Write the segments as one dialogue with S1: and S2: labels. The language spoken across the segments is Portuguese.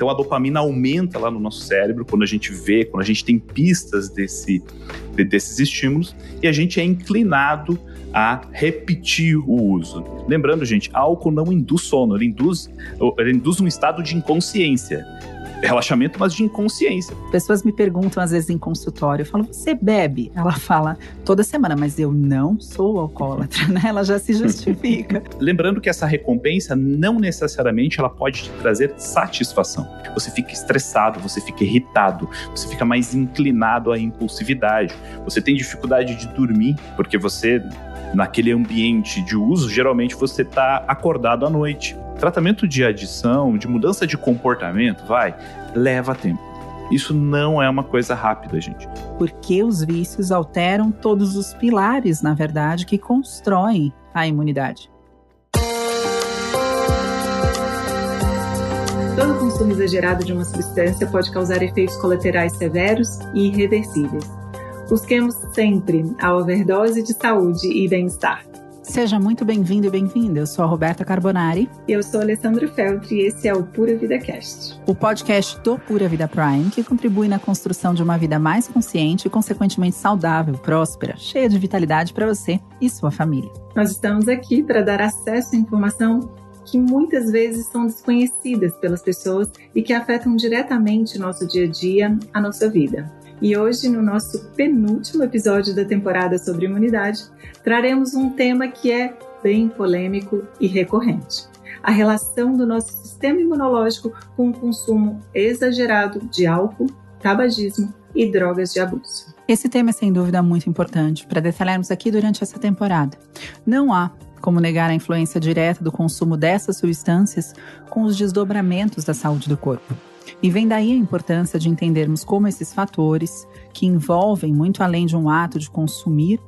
S1: Então a dopamina aumenta lá no nosso cérebro quando a gente vê, quando a gente tem pistas desse, de, desses estímulos e a gente é inclinado a repetir o uso. Lembrando, gente, álcool não induz sono, ele induz, ele induz um estado de inconsciência relaxamento, mas de inconsciência.
S2: Pessoas me perguntam às vezes em consultório, eu falo, você bebe? Ela fala, toda semana, mas eu não sou alcoólatra, né? Ela já se justifica.
S1: Lembrando que essa recompensa não necessariamente ela pode te trazer satisfação. Você fica estressado, você fica irritado, você fica mais inclinado à impulsividade, você tem dificuldade de dormir, porque você naquele ambiente de uso, geralmente você está acordado à noite. Tratamento de adição, de mudança de comportamento, vai, leva tempo. Isso não é uma coisa rápida, gente.
S2: Porque os vícios alteram todos os pilares, na verdade, que constroem a imunidade. Todo consumo exagerado de uma substância pode causar efeitos colaterais severos e irreversíveis. Busquemos sempre a overdose de saúde e bem-estar. Seja muito bem-vindo e bem-vinda. Eu sou a Roberta Carbonari.
S3: E eu sou a Alessandra Feltri e esse é o Pura Vida Cast.
S2: O podcast do Pura Vida Prime, que contribui na construção de uma vida mais consciente e, consequentemente, saudável, próspera, cheia de vitalidade para você e sua família.
S3: Nós estamos aqui para dar acesso à informação que muitas vezes são desconhecidas pelas pessoas e que afetam diretamente nosso dia a dia, a nossa vida. E hoje, no nosso penúltimo episódio da temporada sobre imunidade, traremos um tema que é bem polêmico e recorrente: a relação do nosso sistema imunológico com o consumo exagerado de álcool, tabagismo e drogas de abuso.
S2: Esse tema é sem dúvida muito importante para detalharmos aqui durante essa temporada. Não há como negar a influência direta do consumo dessas substâncias com os desdobramentos da saúde do corpo. E vem daí a importância de entendermos como esses fatores, que envolvem muito além de um ato de consumir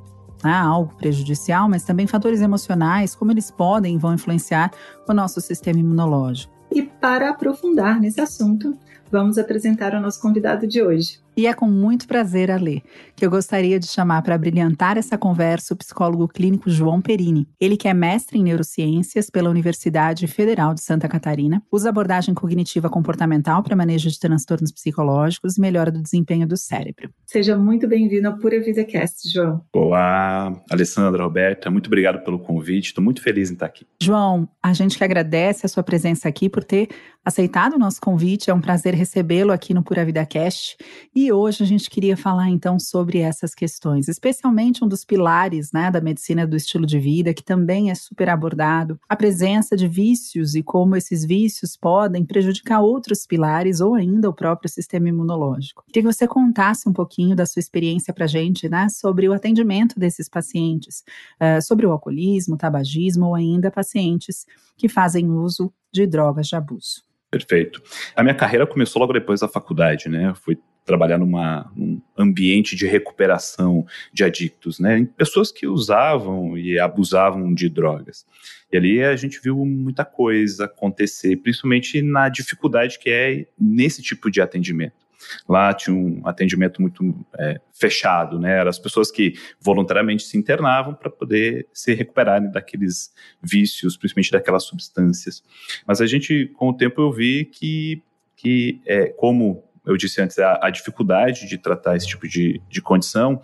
S2: né, algo prejudicial, mas também fatores emocionais, como eles podem e vão influenciar o nosso sistema imunológico.
S3: E para aprofundar nesse assunto, vamos apresentar o nosso convidado de hoje.
S2: E é com muito prazer, Alê, que eu gostaria de chamar para brilhantar essa conversa o psicólogo clínico João Perini. Ele que é mestre em neurociências pela Universidade Federal de Santa Catarina, usa abordagem cognitiva comportamental para manejo de transtornos psicológicos e melhora do desempenho do cérebro.
S3: Seja muito bem-vindo ao Pura Vida Cast, João.
S1: Olá, Alessandra, Roberta, muito obrigado pelo convite, estou muito feliz em estar aqui.
S2: João, a gente que agradece a sua presença aqui por ter aceitado o nosso convite, é um prazer recebê-lo aqui no Pura Vida Cast. E e hoje a gente queria falar então sobre essas questões, especialmente um dos pilares né, da medicina do estilo de vida, que também é super abordado, a presença de vícios e como esses vícios podem prejudicar outros pilares ou ainda o próprio sistema imunológico. Queria que você contasse um pouquinho da sua experiência para gente né, sobre o atendimento desses pacientes, uh, sobre o alcoolismo, tabagismo ou ainda pacientes que fazem uso de drogas de abuso.
S1: Perfeito. A minha carreira começou logo depois da faculdade, né? Eu fui trabalhar numa, num ambiente de recuperação de adictos, né? Pessoas que usavam e abusavam de drogas. E ali a gente viu muita coisa acontecer, principalmente na dificuldade que é nesse tipo de atendimento. Lá tinha um atendimento muito é, fechado, né? Eram as pessoas que voluntariamente se internavam para poder se recuperarem daqueles vícios, principalmente daquelas substâncias. Mas a gente, com o tempo, eu vi que, que é, como eu disse antes, a, a dificuldade de tratar esse tipo de, de condição,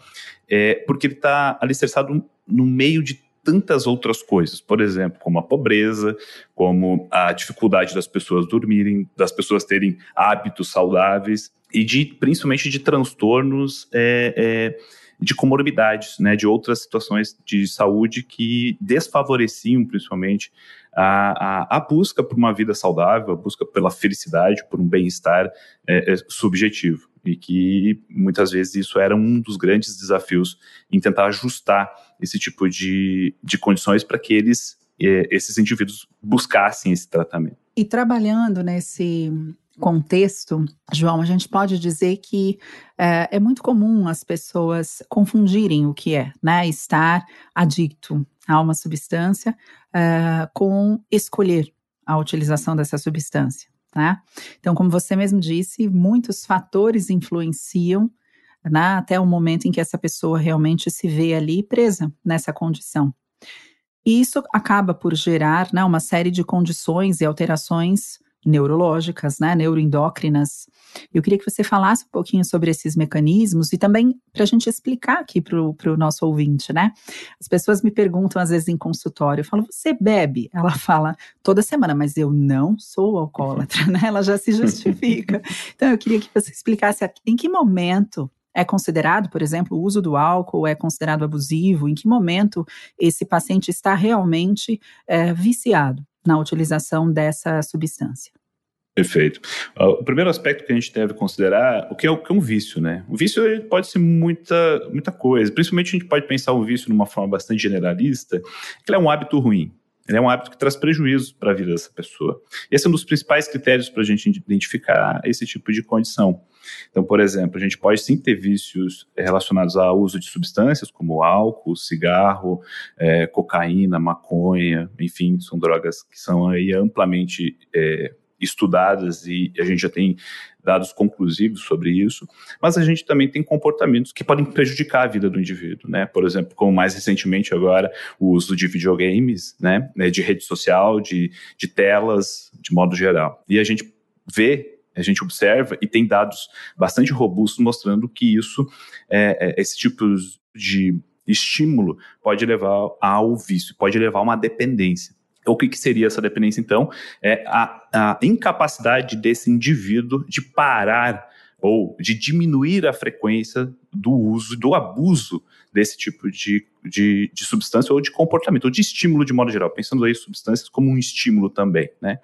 S1: é porque ele está alicerçado no meio de tantas outras coisas, por exemplo, como a pobreza, como a dificuldade das pessoas dormirem, das pessoas terem hábitos saudáveis e de principalmente de transtornos é, é, de comorbidades, né, de outras situações de saúde que desfavoreciam principalmente a, a, a, busca por uma vida saudável, a busca pela felicidade, por um bem-estar é, é, subjetivo. E que muitas vezes isso era um dos grandes desafios em tentar ajustar esse tipo de, de condições para que eles, é, esses indivíduos, buscassem esse tratamento.
S2: E trabalhando nesse contexto, João, a gente pode dizer que é, é, muito comum as pessoas confundirem o que é, né, estar adicto a uma substância uh, com escolher a utilização dessa substância. Tá? Então, como você mesmo disse, muitos fatores influenciam né, até o momento em que essa pessoa realmente se vê ali presa nessa condição. E isso acaba por gerar né, uma série de condições e alterações neurológicas, né, neuroendócrinas. Eu queria que você falasse um pouquinho sobre esses mecanismos e também para a gente explicar aqui para o nosso ouvinte, né? As pessoas me perguntam às vezes em consultório, eu falo, você bebe? Ela fala, toda semana, mas eu não sou alcoólatra, né? Ela já se justifica. então eu queria que você explicasse em que momento é considerado, por exemplo, o uso do álcool é considerado abusivo? Em que momento esse paciente está realmente é, viciado na utilização dessa substância?
S1: Perfeito. Uh, o primeiro aspecto que a gente deve considerar o que é, o que é um vício, né? O vício pode ser muita, muita coisa. Principalmente a gente pode pensar o vício de uma forma bastante generalista, que ele é um hábito ruim. Ele é um hábito que traz prejuízo para a vida dessa pessoa. Esse é um dos principais critérios para a gente identificar esse tipo de condição. Então, por exemplo, a gente pode sim ter vícios relacionados ao uso de substâncias como álcool, cigarro, é, cocaína, maconha, enfim, são drogas que são aí amplamente é, estudadas e a gente já tem dados conclusivos sobre isso, mas a gente também tem comportamentos que podem prejudicar a vida do indivíduo, né? Por exemplo, como mais recentemente agora, o uso de videogames, né? De rede social, de, de telas, de modo geral. E a gente vê a gente observa e tem dados bastante robustos mostrando que isso, é, é, esse tipo de estímulo pode levar ao vício, pode levar a uma dependência. O que, que seria essa dependência, então? É a, a incapacidade desse indivíduo de parar ou de diminuir a frequência do uso, do abuso desse tipo de, de, de, substância ou de comportamento, ou de estímulo de modo geral, pensando aí substâncias como um estímulo também, né?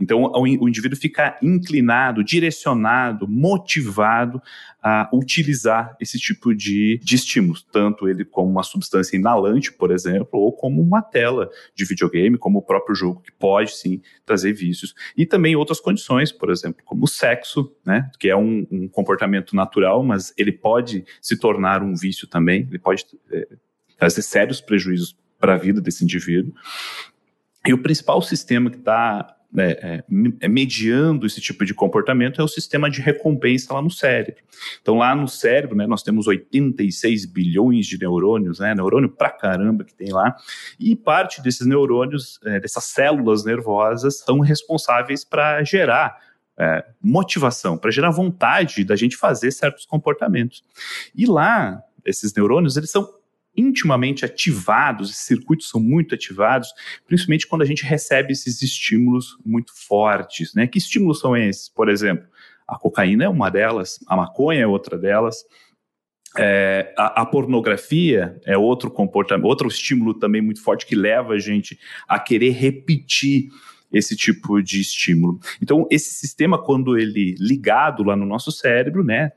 S1: Então, o, indivíduo fica inclinado, direcionado, motivado a utilizar esse tipo de, de estímulos, tanto ele como uma substância inalante, por exemplo, ou como uma tela de videogame, como o próprio jogo, que pode sim trazer vícios. E também outras condições, por exemplo, como o sexo, né, que é um, um comportamento natural, mas ele pode se tornar um vício também, ele pode é, trazer sérios prejuízos para a vida desse indivíduo. E o principal sistema que está é, é, mediando esse tipo de comportamento é o sistema de recompensa lá no cérebro. Então, lá no cérebro, né, nós temos 86 bilhões de neurônios, né, neurônio pra caramba que tem lá, e parte desses neurônios, é, dessas células nervosas, são responsáveis para gerar é, motivação, para gerar vontade da gente fazer certos comportamentos. E lá, esses neurônios, eles são intimamente ativados, esses circuitos são muito ativados, principalmente quando a gente recebe esses estímulos muito fortes, né? Que estímulos são esses? Por exemplo, a cocaína é uma delas, a maconha é outra delas, é, a, a, pornografia é outro comportamento, outro estímulo também muito forte que leva a gente a querer repetir esse tipo de estímulo. Então, esse sistema, quando ele ligado lá no nosso cérebro, né,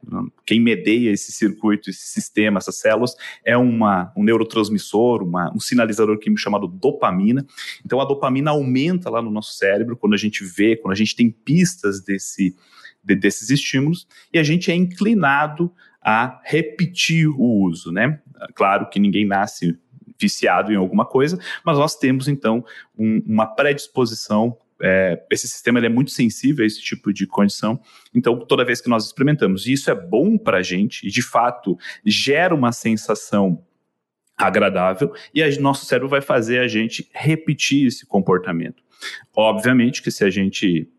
S1: quem medeia esse circuito, esse sistema, essas células, é uma, um neurotransmissor, uma, um sinalizador químico chamado dopamina. Então, a dopamina aumenta lá no nosso cérebro quando a gente vê, quando a gente tem pistas desse, de, desses estímulos, e a gente é inclinado a repetir o uso, né? Claro que ninguém nasce viciado em alguma coisa, mas nós temos então um, uma predisposição. É, esse sistema é muito sensível a esse tipo de condição, então toda vez que nós experimentamos, e isso é bom para a gente, e de fato gera uma sensação agradável, e a, nosso cérebro vai fazer a gente repetir esse comportamento. Obviamente que se a gente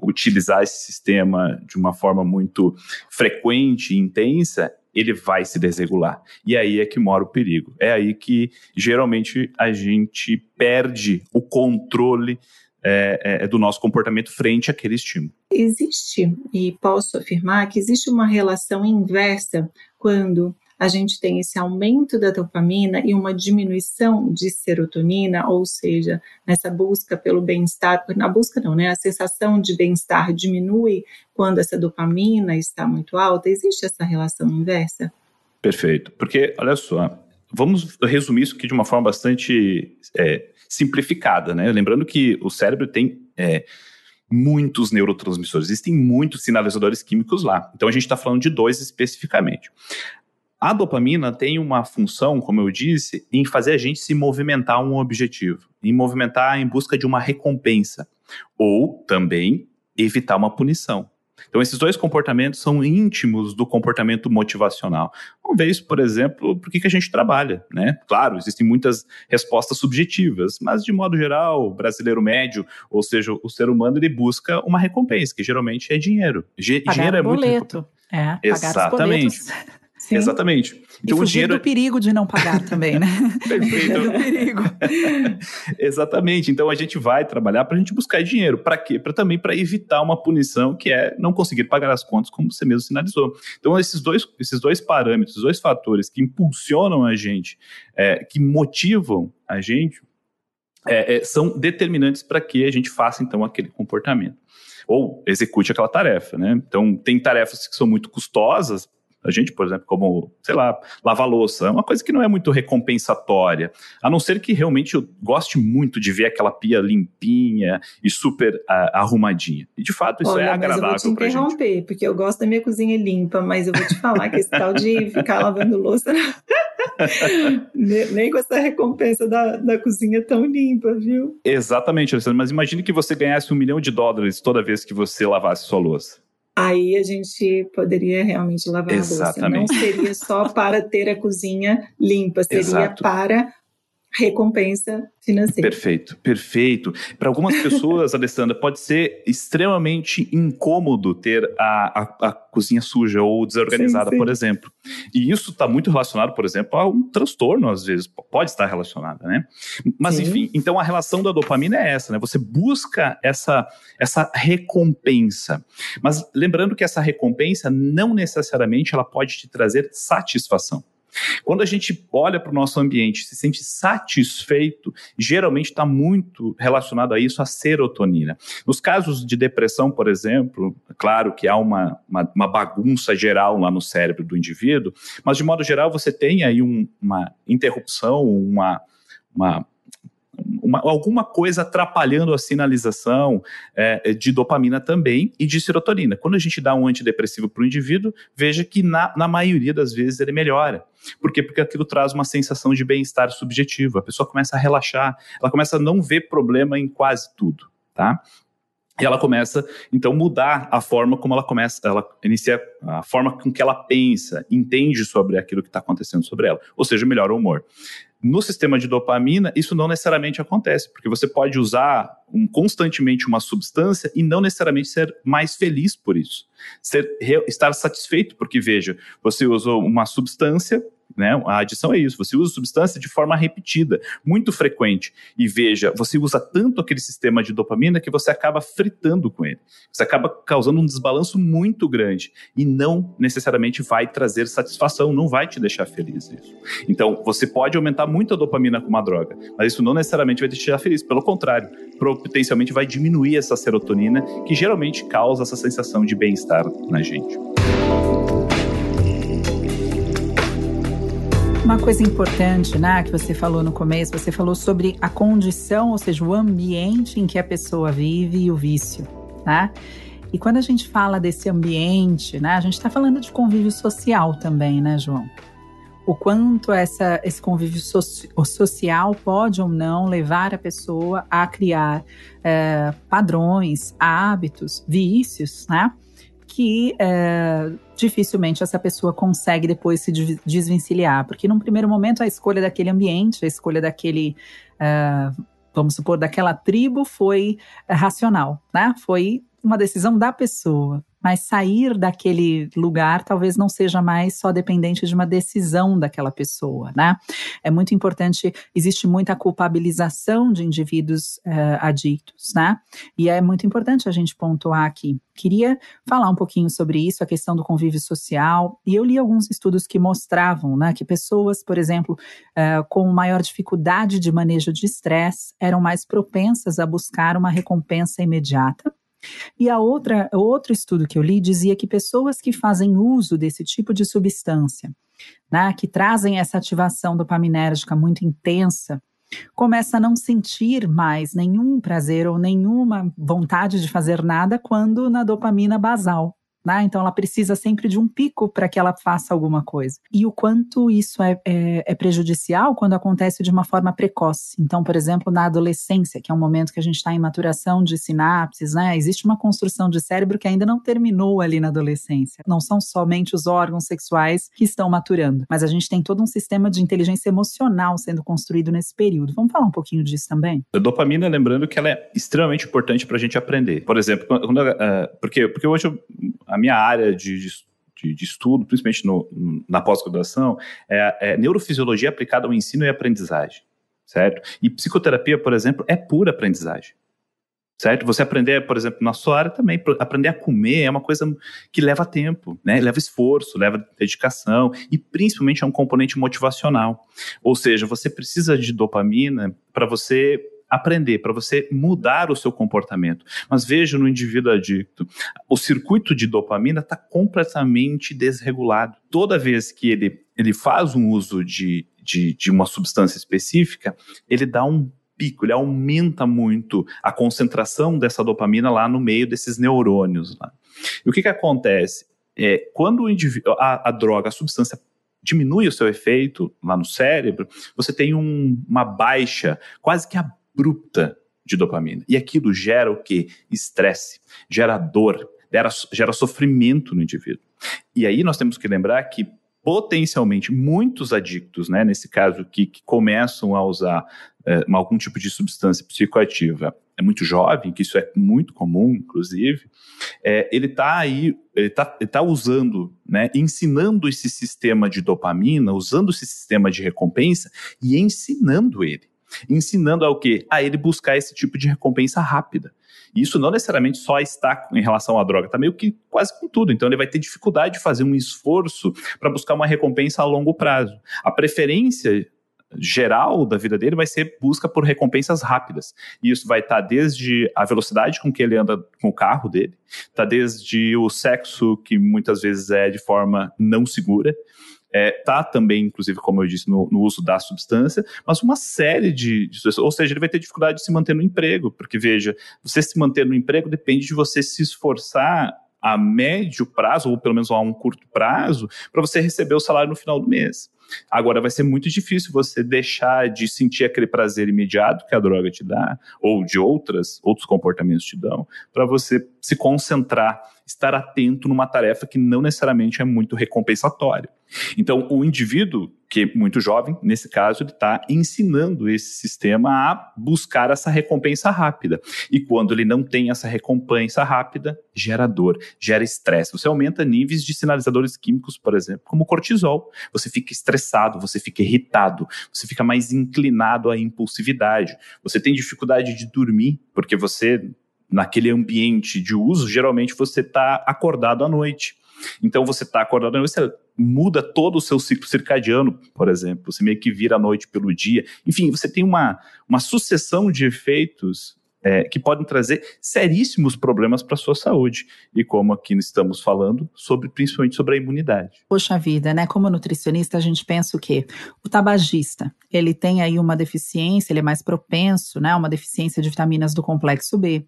S1: utilizar esse sistema de uma forma muito frequente e intensa, ele vai se desregular. E aí é que mora o perigo. É aí que geralmente a gente perde o controle é, é, do nosso comportamento frente àquele estímulo.
S3: Existe, e posso afirmar que existe uma relação inversa quando a gente tem esse aumento da dopamina e uma diminuição de serotonina, ou seja, nessa busca pelo bem-estar, na busca não, né? A sensação de bem-estar diminui quando essa dopamina está muito alta. Existe essa relação inversa?
S1: Perfeito, porque olha só, vamos resumir isso aqui de uma forma bastante é, simplificada, né? Lembrando que o cérebro tem é, muitos neurotransmissores, existem muitos sinalizadores químicos lá. Então a gente está falando de dois especificamente. A dopamina tem uma função, como eu disse, em fazer a gente se movimentar a um objetivo, em movimentar em busca de uma recompensa, ou também evitar uma punição. Então, esses dois comportamentos são íntimos do comportamento motivacional. Vamos ver isso, por exemplo, por que, que a gente trabalha, né? Claro, existem muitas respostas subjetivas, mas de modo geral, o brasileiro médio, ou seja, o ser humano, ele busca uma recompensa, que geralmente é dinheiro.
S2: Ge pagar dinheiro é boleto. muito É,
S1: Exatamente.
S2: Sim.
S1: Exatamente.
S2: Então, e fugir o dinheiro... do perigo de não pagar também, né?
S1: Perfeito. do perigo. Exatamente. Então a gente vai trabalhar para a gente buscar dinheiro. Para quê? Para também para evitar uma punição que é não conseguir pagar as contas, como você mesmo sinalizou. Então esses dois, esses dois parâmetros, dois fatores que impulsionam a gente, é, que motivam a gente, é, é, são determinantes para que a gente faça então aquele comportamento ou execute aquela tarefa, né? Então, tem tarefas que são muito custosas a gente, por exemplo, como, sei lá, lavar louça, é uma coisa que não é muito recompensatória, a não ser que realmente eu goste muito de ver aquela pia limpinha e super uh, arrumadinha. E de fato isso
S3: Olha,
S1: é agradável
S3: mas eu vou te interromper, porque eu gosto da minha cozinha limpa, mas eu vou te falar que esse tal de ficar lavando louça nem com essa recompensa da, da cozinha tão limpa, viu?
S1: Exatamente, Alessandro. Mas imagine que você ganhasse um milhão de dólares toda vez que você lavasse sua louça
S3: aí a gente poderia realmente lavar Exatamente. a louça. Não seria só para ter a cozinha limpa, seria Exato. para recompensa financeira.
S1: Perfeito, perfeito. Para algumas pessoas, Alessandra, pode ser extremamente incômodo ter a, a, a cozinha suja ou desorganizada, sim, sim. por exemplo. E isso está muito relacionado, por exemplo, a um transtorno, às vezes, pode estar relacionada, né? Mas, sim. enfim, então a relação da dopamina é essa, né? Você busca essa, essa recompensa. Mas lembrando que essa recompensa não necessariamente ela pode te trazer satisfação. Quando a gente olha para o nosso ambiente, se sente satisfeito, geralmente está muito relacionado a isso, a serotonina. Nos casos de depressão, por exemplo, claro que há uma, uma, uma, bagunça geral lá no cérebro do indivíduo, mas de modo geral você tem aí um, uma interrupção, uma, uma uma, alguma coisa atrapalhando a sinalização é, de dopamina também e de serotonina. Quando a gente dá um antidepressivo para o indivíduo, veja que na, na maioria das vezes ele melhora. Por quê? Porque aquilo traz uma sensação de bem-estar subjetivo. A pessoa começa a relaxar, ela começa a não ver problema em quase tudo, tá? E ela começa, então, mudar a forma como ela começa, ela inicia a forma com que ela pensa, entende sobre aquilo que está acontecendo sobre ela, ou seja, melhora o humor. No sistema de dopamina, isso não necessariamente acontece, porque você pode usar um, constantemente uma substância e não necessariamente ser mais feliz por isso. Ser, estar satisfeito, porque veja, você usou uma substância né? A adição é isso. Você usa substância de forma repetida, muito frequente. E veja, você usa tanto aquele sistema de dopamina que você acaba fritando com ele. Você acaba causando um desbalanço muito grande e não necessariamente vai trazer satisfação, não vai te deixar feliz isso. Então, você pode aumentar muito a dopamina com uma droga, mas isso não necessariamente vai te deixar feliz. Pelo contrário, potencialmente vai diminuir essa serotonina que geralmente causa essa sensação de bem-estar na gente.
S2: Uma coisa importante, né, que você falou no começo, você falou sobre a condição, ou seja, o ambiente em que a pessoa vive e o vício, né? E quando a gente fala desse ambiente, né, a gente está falando de convívio social também, né, João? O quanto essa, esse convívio soci, social pode ou não levar a pessoa a criar é, padrões, hábitos, vícios, né? Que é, dificilmente essa pessoa consegue depois se desvencilhar, porque num primeiro momento a escolha daquele ambiente, a escolha daquele, é, vamos supor, daquela tribo foi é, racional, né? Foi uma decisão da pessoa mas sair daquele lugar talvez não seja mais só dependente de uma decisão daquela pessoa, né? É muito importante, existe muita culpabilização de indivíduos uh, adictos, né? E é muito importante a gente pontuar aqui. Queria falar um pouquinho sobre isso, a questão do convívio social, e eu li alguns estudos que mostravam, né, que pessoas, por exemplo, uh, com maior dificuldade de manejo de estresse eram mais propensas a buscar uma recompensa imediata e a outra, outro estudo que eu li dizia que pessoas que fazem uso desse tipo de substância, né, que trazem essa ativação dopaminérgica muito intensa, começa a não sentir mais nenhum prazer ou nenhuma vontade de fazer nada quando na dopamina basal. Né? Então ela precisa sempre de um pico para que ela faça alguma coisa. E o quanto isso é, é, é, prejudicial quando acontece de uma forma precoce. Então, por exemplo, na adolescência, que é um momento que a gente está em maturação de sinapses, né? Existe uma construção de cérebro que ainda não terminou ali na adolescência. Não são somente os órgãos sexuais que estão maturando, mas a gente tem todo um sistema de inteligência emocional sendo construído nesse período. Vamos falar um pouquinho disso também?
S1: A dopamina, lembrando que ela é extremamente importante para a gente aprender. Por exemplo, quando, uh, porque, porque hoje eu, a minha área de, de, de estudo, principalmente no, na pós-graduação, é, é neurofisiologia aplicada ao ensino e aprendizagem, certo? E psicoterapia, por exemplo, é pura aprendizagem certo? Você aprender, por exemplo, na sua área também, aprender a comer é uma coisa que leva tempo, né? Leva esforço, leva dedicação e principalmente é um componente motivacional. Ou seja, você precisa de dopamina para você aprender, para você mudar o seu comportamento. Mas veja no indivíduo adicto, o circuito de dopamina está completamente desregulado. Toda vez que ele, ele faz um uso de, de, de uma substância específica, ele dá um pico, ele aumenta muito a concentração dessa dopamina lá no meio desses neurônios. Lá. E o que, que acontece? É, quando o indivíduo, a, a droga, a substância diminui o seu efeito lá no cérebro, você tem um, uma baixa quase que abrupta de dopamina. E aquilo gera o que? Estresse, gera dor, gera, gera sofrimento no indivíduo. E aí nós temos que lembrar que potencialmente muitos adictos, né, nesse caso que, que começam a usar é, algum tipo de substância psicoativa, é muito jovem, que isso é muito comum, inclusive, é, ele está aí, ele está tá usando, né, ensinando esse sistema de dopamina, usando esse sistema de recompensa e ensinando ele ensinando ao quê? A ele buscar esse tipo de recompensa rápida. E isso não necessariamente só está em relação à droga, está meio que quase com tudo. Então ele vai ter dificuldade de fazer um esforço para buscar uma recompensa a longo prazo. A preferência geral da vida dele vai ser busca por recompensas rápidas. E isso vai estar tá desde a velocidade com que ele anda com o carro dele, tá desde o sexo que muitas vezes é de forma não segura, é, tá também, inclusive, como eu disse, no, no uso da substância, mas uma série de, de, Ou seja, ele vai ter dificuldade de se manter no emprego, porque, veja, você se manter no emprego depende de você se esforçar a médio prazo, ou pelo menos a um curto prazo, para você receber o salário no final do mês. Agora, vai ser muito difícil você deixar de sentir aquele prazer imediato que a droga te dá, ou de outras, outros comportamentos te dão, para você se concentrar, estar atento numa tarefa que não necessariamente é muito recompensatória. Então, o indivíduo, que é muito jovem, nesse caso, ele está ensinando esse sistema a buscar essa recompensa rápida. E quando ele não tem essa recompensa rápida, gera dor, gera estresse. Você aumenta níveis de sinalizadores químicos, por exemplo, como cortisol. Você fica estressado, você fica irritado, você fica mais inclinado à impulsividade. Você tem dificuldade de dormir, porque você naquele ambiente de uso, geralmente você está acordado à noite. Então você está acordado você muda todo o seu ciclo circadiano, por exemplo. Você meio que vira a noite pelo dia. Enfim, você tem uma, uma sucessão de efeitos é, que podem trazer seríssimos problemas para a sua saúde. E como aqui estamos falando, sobre principalmente sobre a imunidade.
S2: Poxa vida, né? Como nutricionista, a gente pensa o quê? O tabagista, ele tem aí uma deficiência, ele é mais propenso, né? Uma deficiência de vitaminas do complexo B.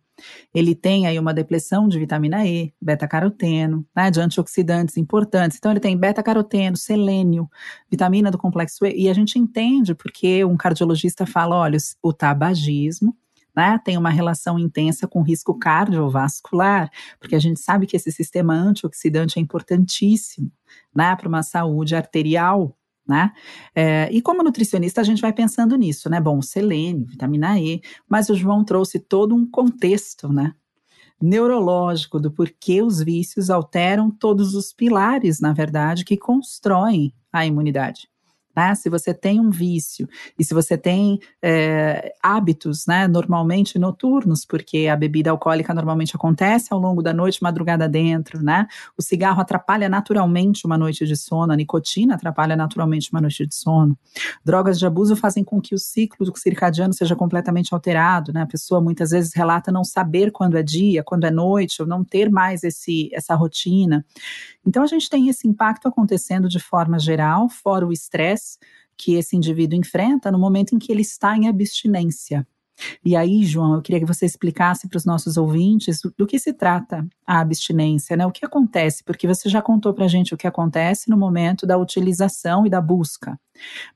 S2: Ele tem aí uma depressão de vitamina E, beta-caroteno, né, de antioxidantes importantes. Então, ele tem beta-caroteno, selênio, vitamina do complexo E. E a gente entende porque um cardiologista fala: olha, o tabagismo né, tem uma relação intensa com risco cardiovascular, porque a gente sabe que esse sistema antioxidante é importantíssimo né, para uma saúde arterial. Né? É, e como nutricionista, a gente vai pensando nisso, né? Bom, selênio, vitamina E, mas o João trouxe todo um contexto, né? Neurológico do porquê os vícios alteram todos os pilares, na verdade, que constroem a imunidade. Né? Se você tem um vício e se você tem é, hábitos, né, normalmente noturnos, porque a bebida alcoólica normalmente acontece ao longo da noite, madrugada dentro, né? O cigarro atrapalha naturalmente uma noite de sono, a nicotina atrapalha naturalmente uma noite de sono. Drogas de abuso fazem com que o ciclo circadiano seja completamente alterado, né? A pessoa muitas vezes relata não saber quando é dia, quando é noite, ou não ter mais esse, essa rotina. Então, a gente tem esse impacto acontecendo de forma geral, fora o estresse que esse indivíduo enfrenta no momento em que ele está em abstinência. E aí, João, eu queria que você explicasse para os nossos ouvintes do, do, que se trata a abstinência, né? O que acontece? Porque você já contou para a gente o que acontece no momento da utilização e da busca.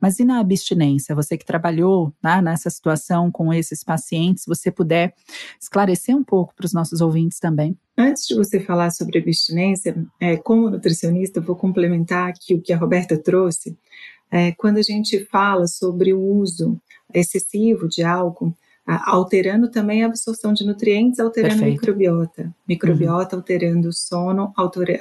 S2: Mas e na abstinência? Você que trabalhou né, nessa situação com esses pacientes, você puder esclarecer um pouco para os nossos ouvintes também?
S3: Antes de você falar sobre abstinência, é, como nutricionista, eu vou complementar aqui o que a Roberta trouxe. É, quando a gente fala sobre o uso excessivo de álcool, alterando também a absorção de nutrientes, alterando Perfeito. a microbiota. Microbiota uhum. alterando o sono,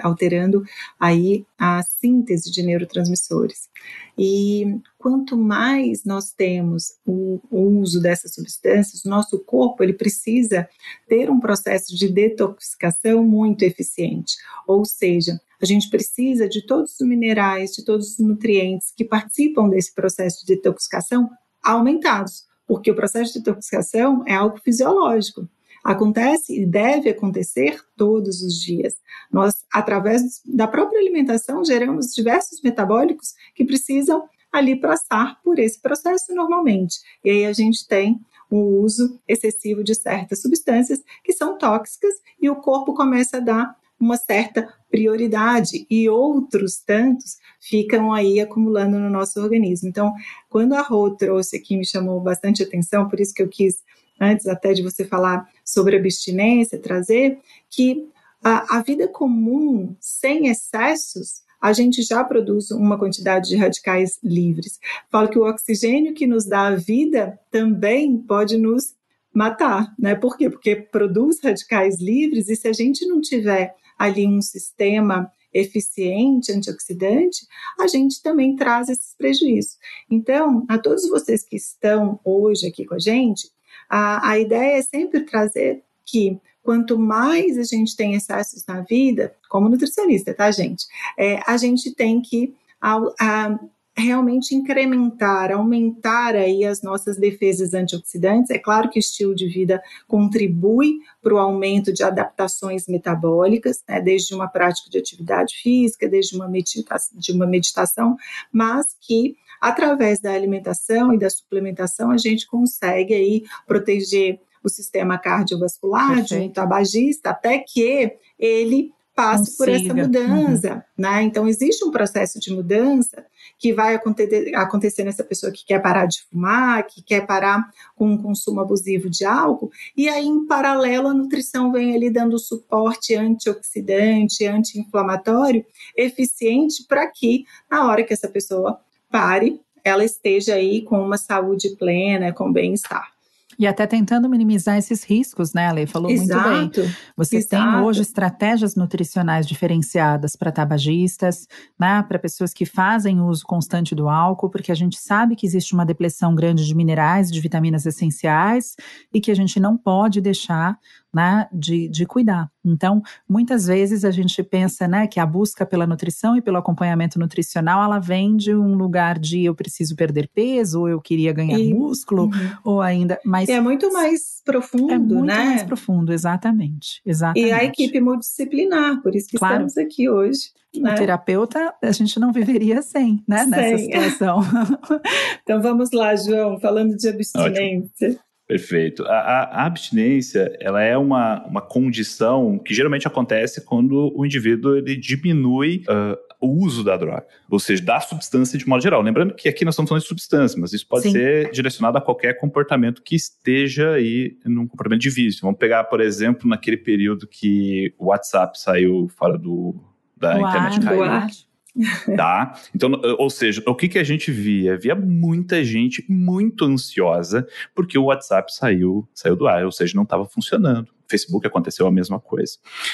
S3: alterando aí a síntese de neurotransmissores. E quanto mais nós temos o, o uso dessas substâncias, o nosso corpo ele precisa ter um processo de detoxificação muito eficiente. Ou seja, a gente precisa de todos os minerais, de todos os nutrientes que participam desse processo de detoxificação aumentados porque o processo de detoxificação é algo fisiológico. Acontece e deve acontecer todos os dias. Nós, através da própria alimentação, geramos diversos metabólicos que precisam ali passar por esse processo normalmente. E aí a gente tem o uso excessivo de certas substâncias que são tóxicas e o corpo começa a dar uma certa prioridade e outros tantos ficam aí acumulando no nosso organismo. Então, quando a Rô trouxe aqui, me chamou bastante atenção, por isso que eu quis, antes até de você falar sobre abstinência, trazer que a, a vida comum, sem excessos, a gente já produz uma quantidade de radicais livres. Falo que o oxigênio que nos dá a vida também pode nos matar, né? Por quê? Porque produz radicais livres e se a gente não tiver ali um sistema eficiente, antioxidante, a gente também traz esses prejuízos. Então, a todos vocês que estão hoje aqui com a gente, a, a ideia é sempre trazer que quanto mais a gente tem excessos na vida, como nutricionista, tá, gente? É, a gente tem que a, realmente incrementar, aumentar aí as nossas defesas antioxidantes. É claro que o estilo de vida contribui para o aumento de adaptações metabólicas, né, desde uma prática de atividade física, desde uma, medita de uma meditação, mas que através da alimentação e da suplementação a gente consegue aí proteger o sistema cardiovascular Perfeito. de um tabagista até que ele passe Consiga. por essa mudança, uhum. né? Então existe um processo de mudança que vai acontecer, acontecer nessa pessoa que quer parar de fumar, que quer parar com o consumo abusivo de álcool, e aí em paralelo a nutrição vem ali dando suporte antioxidante, anti-inflamatório, eficiente para que na hora que essa pessoa pare, ela esteja aí com uma saúde plena, com bem-estar.
S2: E até tentando minimizar esses riscos, né, Ale? Falou Exato. muito bem. Vocês Exato. têm hoje estratégias nutricionais diferenciadas para tabagistas, né, para pessoas que fazem uso constante do álcool, porque a gente sabe que existe uma depressão grande de minerais, de vitaminas essenciais, e que a gente não pode deixar né, de, de cuidar. Então, muitas vezes a gente pensa, né, que a busca pela nutrição e pelo acompanhamento nutricional, ela vem de um lugar de eu preciso perder peso, ou eu queria ganhar e, músculo, uhum. ou ainda, mas
S3: é muito mais profundo,
S2: é muito
S3: né?
S2: mais profundo, exatamente, exatamente.
S3: E a equipe multidisciplinar, por isso que claro. estamos aqui hoje.
S2: Né? O terapeuta, a gente não viveria sem, né, sem. nessa situação.
S3: então vamos lá, João, falando de abstinência. Ótimo.
S1: Perfeito. A, a, abstinência, ela é uma, uma condição que geralmente acontece quando o indivíduo ele diminui uh, o uso da droga, ou seja, da substância de modo geral. Lembrando que aqui nós estamos falando de substância, mas isso pode Sim. ser direcionado a qualquer comportamento que esteja aí num comportamento de vício. Vamos pegar, por exemplo, naquele período que o WhatsApp saiu fora do, da o internet. Ar, Tá? Então, ou seja, o que, que a gente via? Via muita gente muito ansiosa porque o WhatsApp saiu, saiu do ar, ou seja, não estava funcionando. Facebook aconteceu a mesma coisa.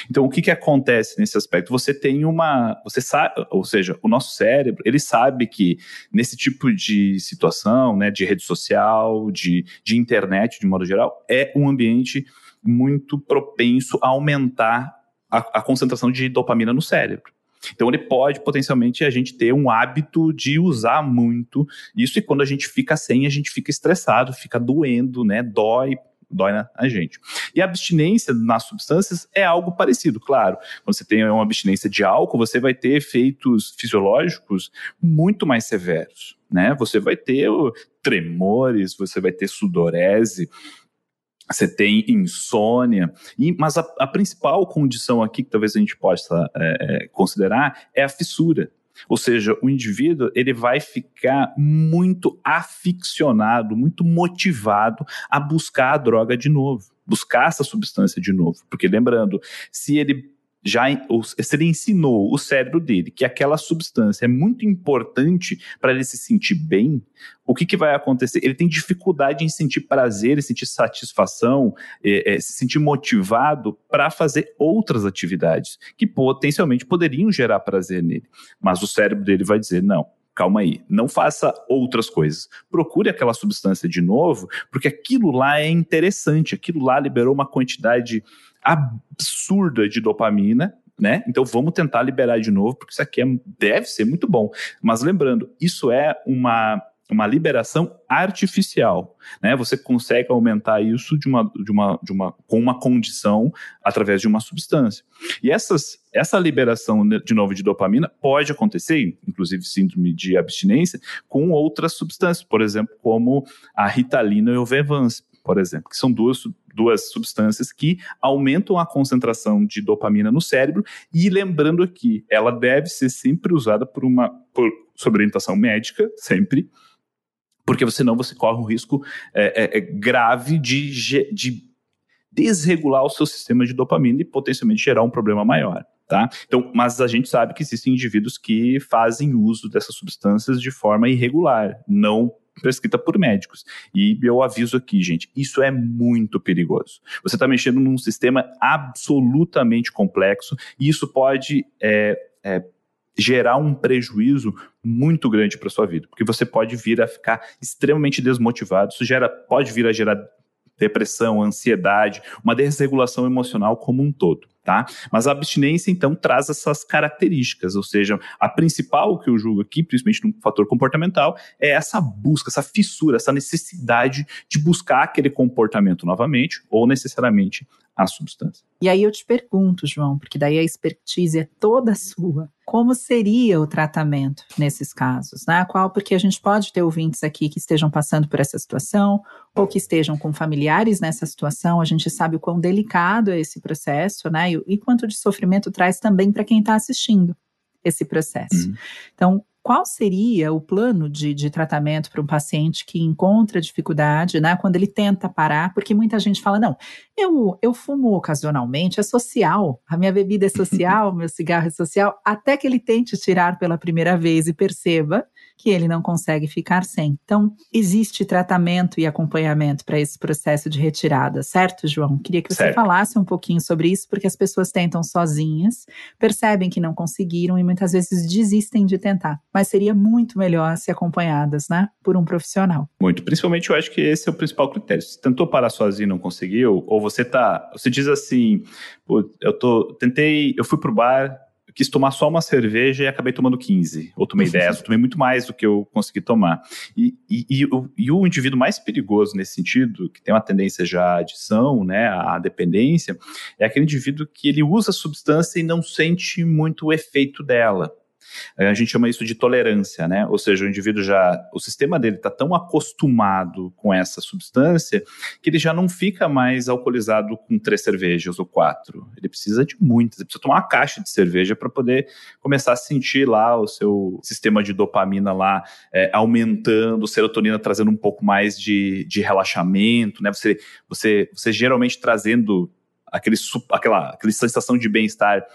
S1: Então, o que, que acontece nesse aspecto? Você tem uma. Você sabe, ou seja, o nosso cérebro, ele sabe que nesse tipo de situação, né, de rede social, de, de internet, de modo geral, é um ambiente muito propenso a aumentar a, a concentração de dopamina no cérebro. Então ele pode potencialmente a gente ter um hábito de usar muito isso e quando a gente fica sem, a gente fica estressado, fica doendo, né? Dói dói na gente. E a abstinência nas substâncias é algo parecido, claro. Quando você tem uma abstinência de álcool, você vai ter efeitos fisiológicos muito mais severos, né? Você vai ter tremores, você vai ter sudorese, você tem insônia, e, mas a, a, principal condição aqui que talvez a gente possa é, é, considerar é a fissura. Ou seja, o indivíduo ele vai ficar muito aficionado, muito motivado a buscar a droga de novo, buscar essa substância de novo. Porque lembrando, se ele já se ele ensinou o cérebro dele que aquela substância é muito importante para ele se sentir bem, o que, que vai acontecer? Ele tem dificuldade em sentir prazer, em sentir satisfação, é, é, se sentir motivado para fazer outras atividades que potencialmente poderiam gerar prazer nele. Mas o cérebro dele vai dizer: não, calma aí, não faça outras coisas. Procure aquela substância de novo, porque aquilo lá é interessante, aquilo lá liberou uma quantidade absurda de dopamina, né? Então vamos tentar liberar de novo, porque isso aqui é, deve ser muito bom. Mas lembrando, isso é uma uma liberação artificial, né? Você consegue aumentar isso de uma, de uma, de uma, com uma condição através de uma substância. E essas, essa liberação de novo de dopamina pode acontecer, inclusive síndrome de abstinência, com outras substâncias, por exemplo, como a ritalina e o Vevance, por exemplo, que são duas duas substâncias que aumentam a concentração de dopamina no cérebro e lembrando aqui, ela deve ser sempre usada por uma por, orientação médica, sempre, porque senão você corre um risco é, é, é, grave de, de desregular o seu sistema de dopamina e potencialmente gerar um problema maior. Tá? Então, mas a gente sabe que existem indivíduos que fazem uso dessas substâncias de forma irregular, não prescrita por médicos. E eu aviso aqui, gente, isso é muito perigoso. Você está mexendo num sistema absolutamente complexo e isso pode é, é, gerar um prejuízo muito grande para sua vida, porque você pode vir a ficar extremamente desmotivado, isso gera, pode vir a gerar depressão, ansiedade, uma desregulação emocional como um todo. Tá? Mas a abstinência, então, traz essas características, ou seja, a principal que eu julgo aqui, principalmente no fator comportamental, é essa busca, essa fissura, essa necessidade de buscar aquele comportamento novamente, ou necessariamente a substância.
S2: E aí eu te pergunto, João, porque daí a expertise é toda sua. Como seria o tratamento nesses casos? Né? Qual? Porque a gente pode ter ouvintes aqui que estejam passando por essa situação ou que estejam com familiares nessa situação. A gente sabe o quão delicado é esse processo, né? E, e quanto de sofrimento traz também para quem está assistindo esse processo. Uhum. Então, qual seria o plano de, de tratamento para um paciente que encontra dificuldade, né, quando ele tenta parar, porque muita gente fala, não, eu, eu fumo ocasionalmente, é social, a minha bebida é social, meu cigarro é social, até que ele tente tirar pela primeira vez e perceba que ele não consegue ficar sem. Então, existe tratamento e acompanhamento para esse processo de retirada, certo, João? Queria que você certo. falasse um pouquinho sobre isso, porque as pessoas tentam sozinhas, percebem que não conseguiram e muitas vezes desistem de tentar. Mas seria muito melhor se acompanhadas, né, por um profissional.
S1: Muito. Principalmente eu acho que esse é o principal critério. Se tentou parar sozinho e não conseguiu, ou você tá, você diz assim, eu tô, tentei, eu fui pro bar, quis tomar só uma cerveja e acabei tomando 15, ou tomei 10, ou tomei muito mais do que eu consegui tomar. E, e, e, o, e, o, indivíduo mais perigoso nesse sentido, que tem uma tendência já à adição, né, à dependência, é aquele indivíduo que ele usa a substância e não sente muito o efeito dela. A gente chama isso de tolerância, né? Ou seja, o indivíduo já, o sistema dele está tão acostumado com essa substância que ele já não fica mais alcoolizado com três cervejas ou quatro. Ele precisa de muitas, ele precisa tomar uma caixa de cerveja para poder começar a sentir lá o seu sistema de dopamina lá é, aumentando, serotonina trazendo um pouco mais de, de relaxamento, né? Você, você, você geralmente trazendo aquele, aquela, aquela sensação de bem-estar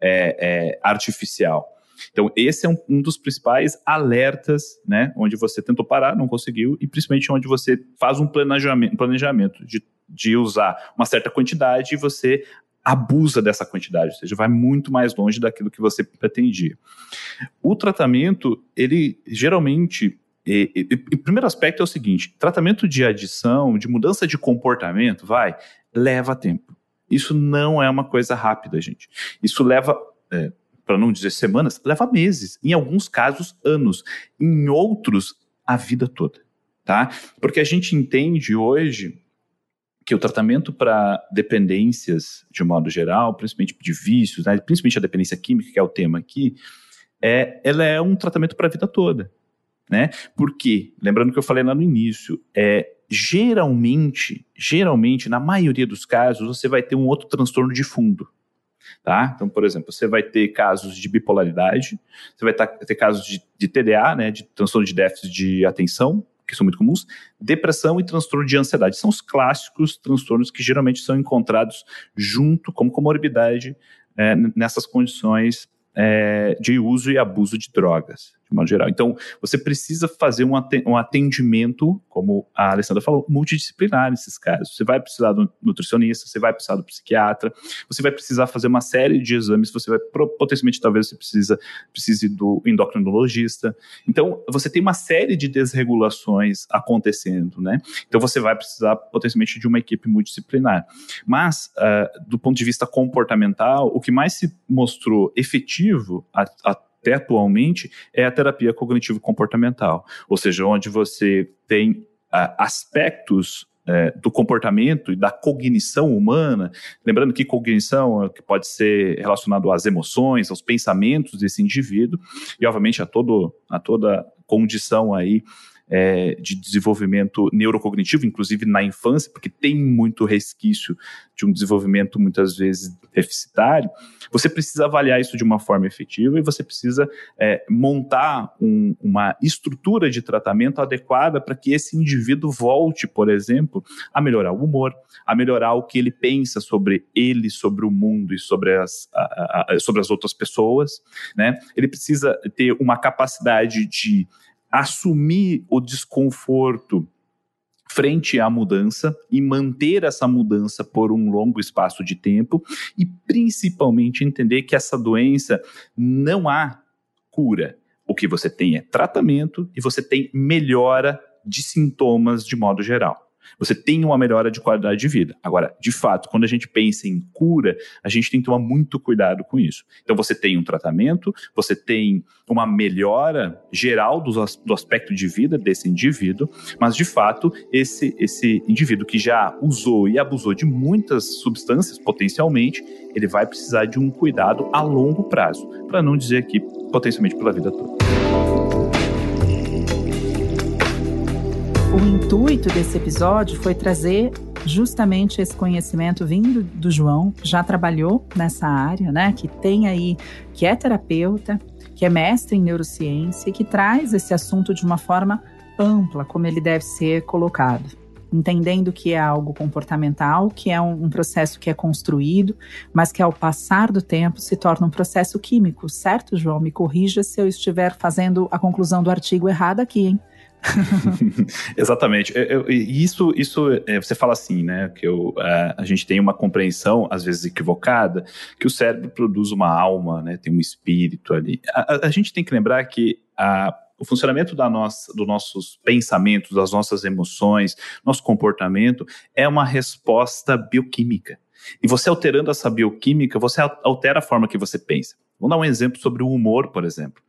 S1: é, é, artificial. Então, esse é um, um, dos principais alertas, né? Onde você tentou parar, não conseguiu, e principalmente onde você faz um planejamento, planejamento de, de usar uma certa quantidade e você abusa dessa quantidade, ou seja, vai muito mais longe daquilo que você pretendia. O tratamento, ele geralmente e, e, e, o primeiro aspecto é o seguinte: tratamento de adição, de mudança de comportamento, vai, leva tempo. Isso não é uma coisa rápida, gente. Isso leva é, para não dizer semanas, leva meses, em alguns casos anos, em outros a vida toda, tá? Porque a gente entende hoje que o tratamento para dependências, de um modo geral, principalmente de vícios, né, principalmente a dependência química, que é o tema aqui, é, ela é um tratamento para a vida toda. Né? Porque, lembrando que eu falei lá no início, é, geralmente, geralmente, na maioria dos casos, você vai ter um outro transtorno de fundo. Tá? Então, por exemplo, você vai ter casos de bipolaridade, você vai ter casos de, de TDA, né, de transtorno de déficit de atenção, que são muito comuns, depressão e transtorno de ansiedade. São os clássicos transtornos que geralmente são encontrados junto como comorbidade é, nessas condições é, de uso e abuso de drogas de modo geral. Então, você precisa fazer um atendimento, como a Alessandra falou, multidisciplinar nesses casos. Você vai precisar do nutricionista, você vai precisar do psiquiatra, você vai precisar fazer uma série de exames, você vai potencialmente talvez você precisa, precise do endocrinologista. Então, você tem uma série de desregulações acontecendo, né? Então, você vai precisar potencialmente de uma equipe multidisciplinar. Mas, uh, do ponto de vista comportamental, o que mais se mostrou efetivo a, a até atualmente é a terapia cognitivo-comportamental, ou seja, onde você tem uh, aspectos é, do comportamento e da cognição humana, lembrando que cognição é que pode ser relacionado às emoções, aos pensamentos desse indivíduo. E obviamente a todo a toda condição aí é, de desenvolvimento neurocognitivo, inclusive na infância, porque tem muito resquício de um desenvolvimento muitas vezes deficitário, você precisa avaliar isso de uma forma efetiva e você precisa é, montar um, uma estrutura de tratamento adequada para que esse indivíduo volte, por exemplo, a melhorar o humor, a melhorar o que ele pensa sobre ele, sobre o mundo e sobre as, a, a, sobre as outras pessoas. Né? Ele precisa ter uma capacidade de assumir o desconforto frente à mudança e manter essa mudança por um longo espaço de tempo e principalmente entender que essa doença não há cura. O que você tem é tratamento e você tem melhora de sintomas de modo geral você tem uma melhora de qualidade de vida. Agora, de fato, quando a gente pensa em cura, a gente tem que tomar muito cuidado com isso. Então, você tem um tratamento, você tem uma melhora geral do, do aspecto de vida desse indivíduo, mas, de fato, esse, esse indivíduo que já usou e abusou de muitas substâncias, potencialmente, ele vai precisar de um cuidado a longo prazo, para não dizer aqui potencialmente pela vida toda.
S2: Intuito desse episódio foi trazer justamente esse conhecimento vindo do João, que já trabalhou nessa área, né? Que tem aí, que é terapeuta, que é mestre em neurociência e que traz esse assunto de uma forma ampla, como ele deve ser colocado. Entendendo que é algo comportamental, que é um, um processo que é construído, mas que ao passar do tempo se torna um processo químico, certo, João? Me corrija se eu estiver fazendo a conclusão do artigo errada aqui, hein?
S1: Exatamente. Eu, isso, isso é, você fala assim, né? Que eu, a, a gente tem uma compreensão, às vezes equivocada, que o cérebro produz uma alma, né? Tem um espírito ali. A, a, gente tem que lembrar que a, o funcionamento da nossa, dos nossos pensamentos, das nossas emoções, nosso comportamento é uma resposta bioquímica. E você alterando essa bioquímica, você altera a forma que você pensa. Vamos dar um exemplo sobre o humor, por exemplo.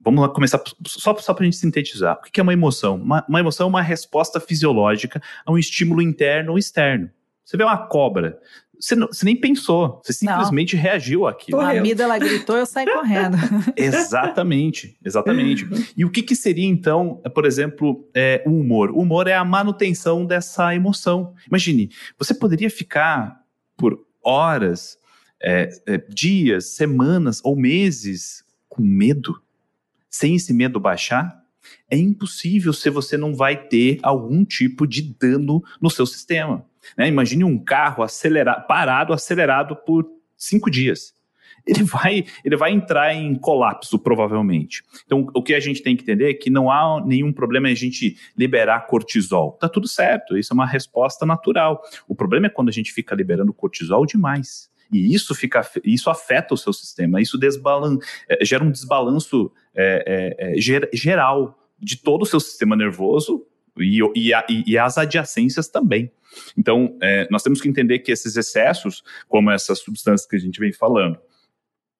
S1: Vamos lá começar, só, só para a gente sintetizar. O que é uma emoção? Uma, uma emoção é uma resposta fisiológica a um estímulo interno ou externo. Você vê uma cobra, você, não, você, nem pensou, você simplesmente não. reagiu àquilo.
S2: A vida ela gritou, eu saí correndo.
S1: exatamente, exatamente. E o que, que seria então, por exemplo, é, o humor? O humor é a manutenção dessa emoção. Imagine, você poderia ficar por horas, é, é, dias, semanas ou meses com medo sem esse medo baixar, é impossível se você não vai ter algum tipo de dano no seu sistema. Né? Imagine um carro acelerado, parado, acelerado por cinco dias. Ele vai, ele vai entrar em colapso, provavelmente. Então, o que a gente tem que entender é que não há nenhum problema em a gente liberar cortisol. Tá tudo certo, isso é uma resposta natural. O problema é quando a gente fica liberando cortisol demais. E isso fica, isso afeta o seu sistema, isso desbalan, é, gera um desbalanço é, é, é ger, geral de todo o seu sistema nervoso e, e, a, e as adjacências também. Então, é, nós temos que entender que esses excessos, como essas substâncias que a gente vem falando,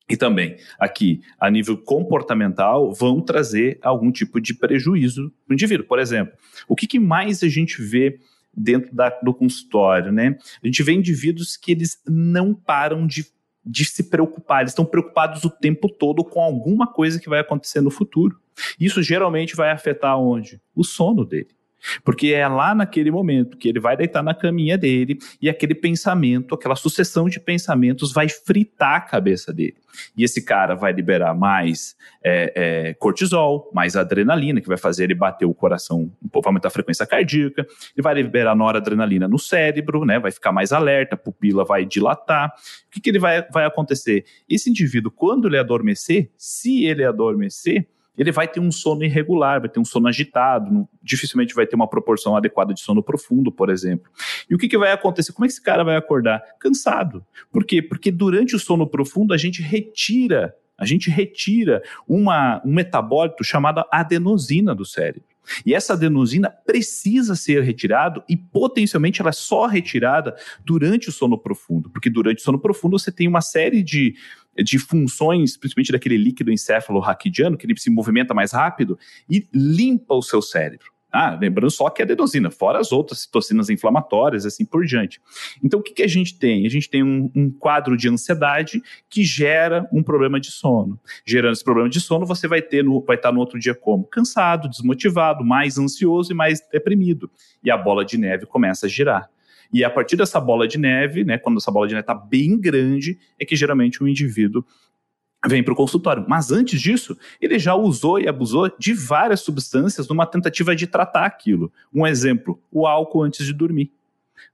S1: e também aqui, a nível comportamental, vão trazer algum tipo de prejuízo no indivíduo. Por exemplo, o que, que mais a gente vê dentro da, do consultório, né? A gente vê indivíduos que eles não param de de se preocupar, eles estão preocupados o tempo todo com alguma coisa que vai acontecer no futuro. Isso geralmente vai afetar onde? O sono dele. Porque é lá naquele momento que ele vai deitar na caminha dele e aquele pensamento, aquela sucessão de pensamentos vai fritar a cabeça dele. E esse cara vai liberar mais é, é, cortisol, mais adrenalina, que vai fazer ele bater o coração, um pouco aumentar a frequência cardíaca. Ele vai liberar noradrenalina no cérebro, né? Vai ficar mais alerta, a pupila vai dilatar. O que, que ele vai, vai acontecer? Esse indivíduo, quando ele adormecer, se ele adormecer, ele vai ter um sono irregular, vai ter um sono agitado, dificilmente vai ter uma proporção adequada de sono profundo, por exemplo. E o que, que vai acontecer? Como é que esse cara vai acordar? Cansado. Por quê? Porque durante o sono profundo a gente retira, a gente retira uma, um metabólito chamado adenosina do cérebro. E essa adenosina precisa ser retirada e potencialmente ela é só retirada durante o sono profundo, porque durante o sono profundo você tem uma série de de funções, principalmente daquele líquido encéfalo raquidiano, que ele se movimenta mais rápido e limpa o seu cérebro. Ah, lembrando só que é adenosina, fora as outras citocinas inflamatórias, assim por diante. Então, o que, que a gente tem? A gente tem um, um, quadro de ansiedade que gera um problema de sono. Gerando esse problema de sono, você vai ter no, vai estar no outro dia como? Cansado, desmotivado, mais ansioso e mais deprimido. E a bola de neve começa a girar. E a partir dessa bola de neve, né, quando essa bola de neve está bem grande, é que geralmente o indivíduo vem para o consultório. Mas antes disso, ele já usou e abusou de várias substâncias numa tentativa de tratar aquilo. Um exemplo, o álcool antes de dormir.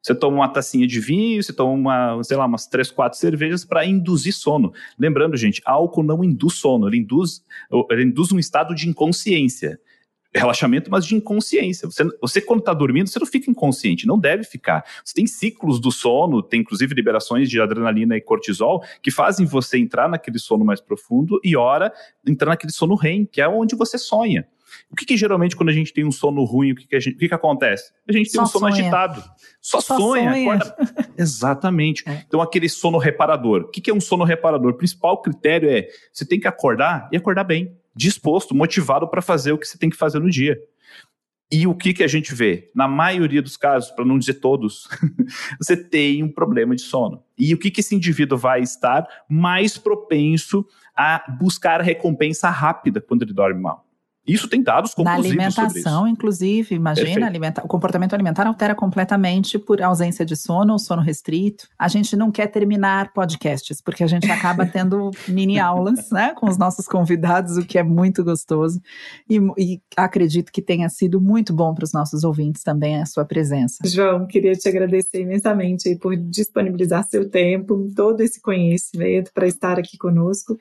S1: Você toma uma tacinha de vinho, você toma uma, sei lá, umas três, quatro cervejas para induzir sono. Lembrando, gente, álcool não induz sono, ele induz, ele induz um estado de inconsciência relaxamento, mas de inconsciência. Você, você quando está dormindo, você não fica inconsciente, não deve ficar. Você tem ciclos do sono, tem inclusive liberações de adrenalina e cortisol que fazem você entrar naquele sono mais profundo e, ora, entrar naquele sono REM, que é onde você sonha. O que, que, geralmente quando a gente tem um sono ruim, o que, que, a gente, o que, que acontece? A gente tem Só um sono sonha. agitado. Só, Só sonha. sonha. Exatamente. É. Então, aquele sono reparador. O que, que é um sono reparador? O principal critério é você tem que acordar e acordar bem disposto, motivado para fazer o que você tem que fazer no dia. E o que, que a gente vê? Na maioria dos casos, para não dizer todos, você tem um problema de sono. E o que, que esse indivíduo vai estar mais propenso a buscar recompensa rápida quando ele dorme mal? Isso tem dados conclusivos
S2: Na alimentação, inclusive, imagina, alimenta o comportamento alimentar altera completamente por ausência de sono ou sono restrito. A gente não quer terminar podcasts, porque a gente acaba tendo mini aulas, né, com os nossos convidados, o que é muito gostoso. E, e acredito que tenha sido muito bom para os nossos ouvintes também a sua presença.
S3: João, queria te agradecer imensamente por disponibilizar seu tempo, todo esse conhecimento para estar aqui conosco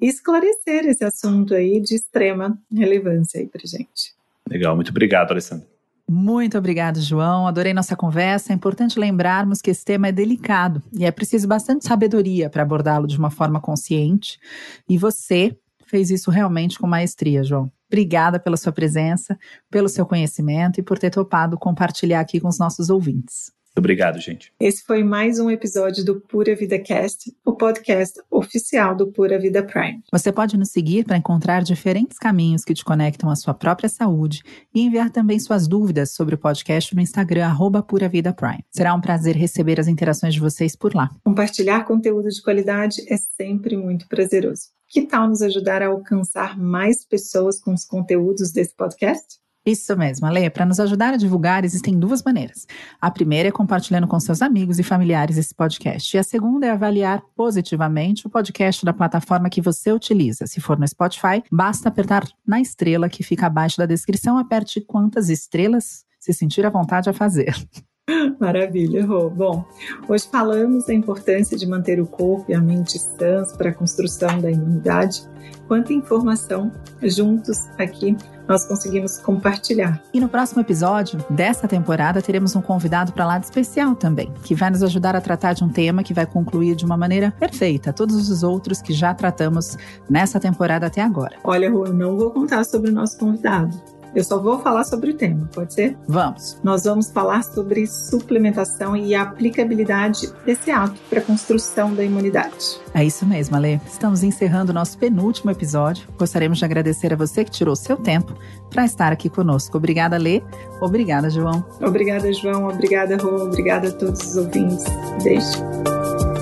S3: e esclarecer esse assunto aí de extrema relevância aí para gente.
S1: Legal, muito obrigado, Alessandro.
S2: Muito obrigado, João. Adorei nossa conversa. É importante lembrarmos que esse tema é delicado e é preciso bastante sabedoria para abordá-lo de uma forma consciente. E você fez isso realmente com maestria, João. Obrigada pela sua presença, pelo seu conhecimento e por ter topado compartilhar aqui com os nossos ouvintes.
S1: Obrigado, gente.
S3: Esse foi mais um episódio do Pura Vida Cast, o podcast oficial do Pura Vida Prime.
S2: Você pode nos seguir para encontrar diferentes caminhos que te conectam à sua própria saúde e enviar também suas dúvidas sobre o podcast no Instagram, arroba Pura Vida Prime. Será um prazer receber as interações de vocês por lá.
S3: Compartilhar conteúdo de qualidade é sempre muito prazeroso. Que tal nos ajudar a alcançar mais pessoas com os conteúdos desse podcast?
S2: Isso mesmo, Ale. Para nos ajudar a divulgar, existem duas maneiras. A primeira é compartilhando com seus amigos e familiares esse podcast. E a segunda é avaliar positivamente o podcast da plataforma que você utiliza. Se for no Spotify, basta apertar na estrela que fica abaixo da descrição. Aperte quantas estrelas se sentir à vontade a fazer.
S3: Maravilha, Rô. Bom, hoje falamos da importância de manter o corpo e a mente sãs para a construção da imunidade. Quanta informação juntos aqui nós conseguimos compartilhar.
S2: E no próximo episódio dessa temporada teremos um convidado para lá de especial também, que vai nos ajudar a tratar de um tema que vai concluir de uma maneira perfeita todos os outros que já tratamos nessa temporada até agora.
S3: Olha, Rô, eu não vou contar sobre o nosso convidado. Eu só vou falar sobre o tema, pode ser?
S2: Vamos.
S3: Nós vamos falar sobre suplementação e a aplicabilidade desse ato para a construção da imunidade.
S2: É isso mesmo, Ale. Estamos encerrando o nosso penúltimo episódio. Gostaríamos de agradecer a você que tirou seu tempo para estar aqui conosco. Obrigada, Lê. Obrigada, João.
S3: Obrigada, João. Obrigada, Rô. Obrigada a todos os ouvintes. Beijo.